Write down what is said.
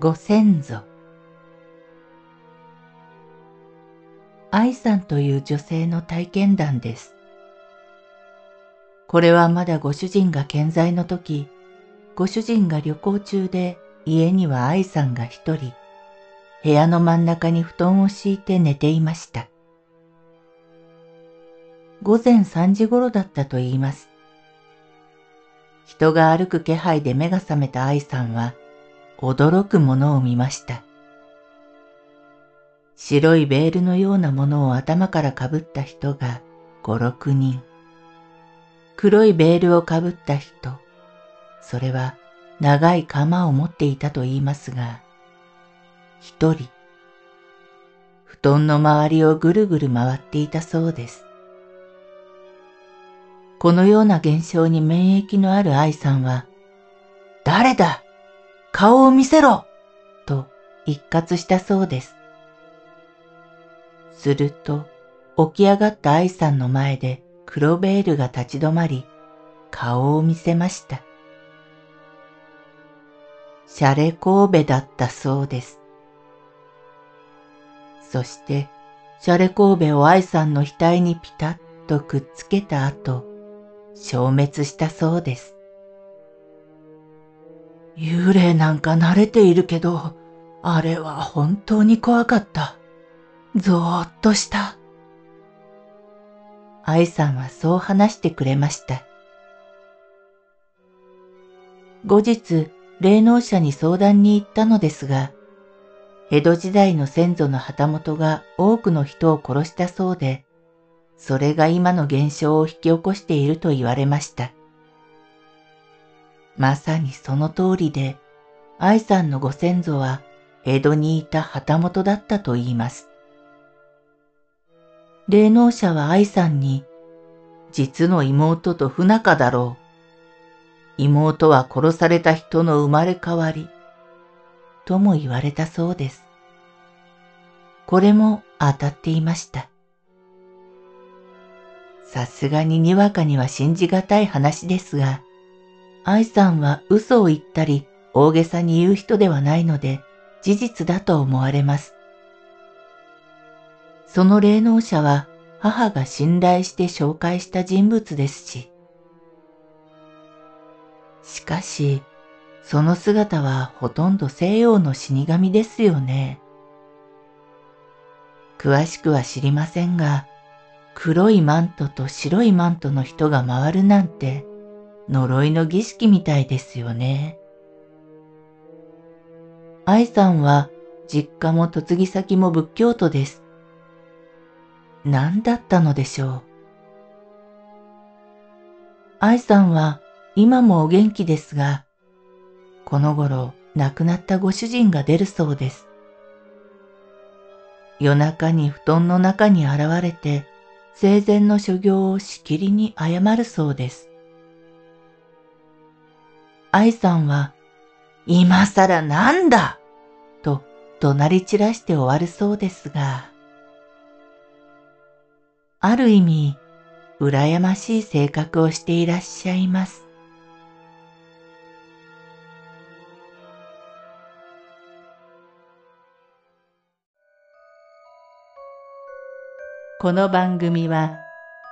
ご先祖愛さんという女性の体験談です。これはまだご主人が健在の時、ご主人が旅行中で家には愛さんが一人、部屋の真ん中に布団を敷いて寝ていました。午前3時頃だったと言います。人が歩く気配で目が覚めた愛さんは、驚くものを見ました。白いベールのようなものを頭からかぶった人が五六人。黒いベールをかぶった人、それは長い鎌を持っていたと言いますが、一人、布団の周りをぐるぐる回っていたそうです。このような現象に免疫のある愛さんは、誰だ顔を見せろと一括したそうです。すると、起き上がった愛さんの前で黒ベールが立ち止まり、顔を見せました。シャレ神戸だったそうです。そして、シャレ神戸を愛さんの額にピタッとくっつけた後、消滅したそうです。幽霊なんか慣れているけど、あれは本当に怖かった。ぞーっとした。愛さんはそう話してくれました。後日、霊能者に相談に行ったのですが、江戸時代の先祖の旗本が多くの人を殺したそうで、それが今の現象を引き起こしていると言われました。まさにその通りで、愛さんのご先祖は江戸にいた旗本だったと言います。霊能者は愛さんに、実の妹と不仲だろう。妹は殺された人の生まれ変わり、とも言われたそうです。これも当たっていました。さすがににわかには信じがたい話ですが、愛さんは嘘を言ったり大げさに言う人ではないので事実だと思われます。その霊能者は母が信頼して紹介した人物ですし。しかし、その姿はほとんど西洋の死神ですよね。詳しくは知りませんが、黒いマントと白いマントの人が回るなんて呪いの儀式みたいですよね。愛さんは実家も嫁ぎ先も仏教徒です。何だったのでしょう。愛さんは今もお元気ですが、この頃亡くなったご主人が出るそうです。夜中に布団の中に現れて生前の所業をしきりに謝るそうです。愛さんは、今更なんだ？と怒鳴り散らして終わるそうですが、ある意味、羨ましい性格をしていらっしゃいます。この番組は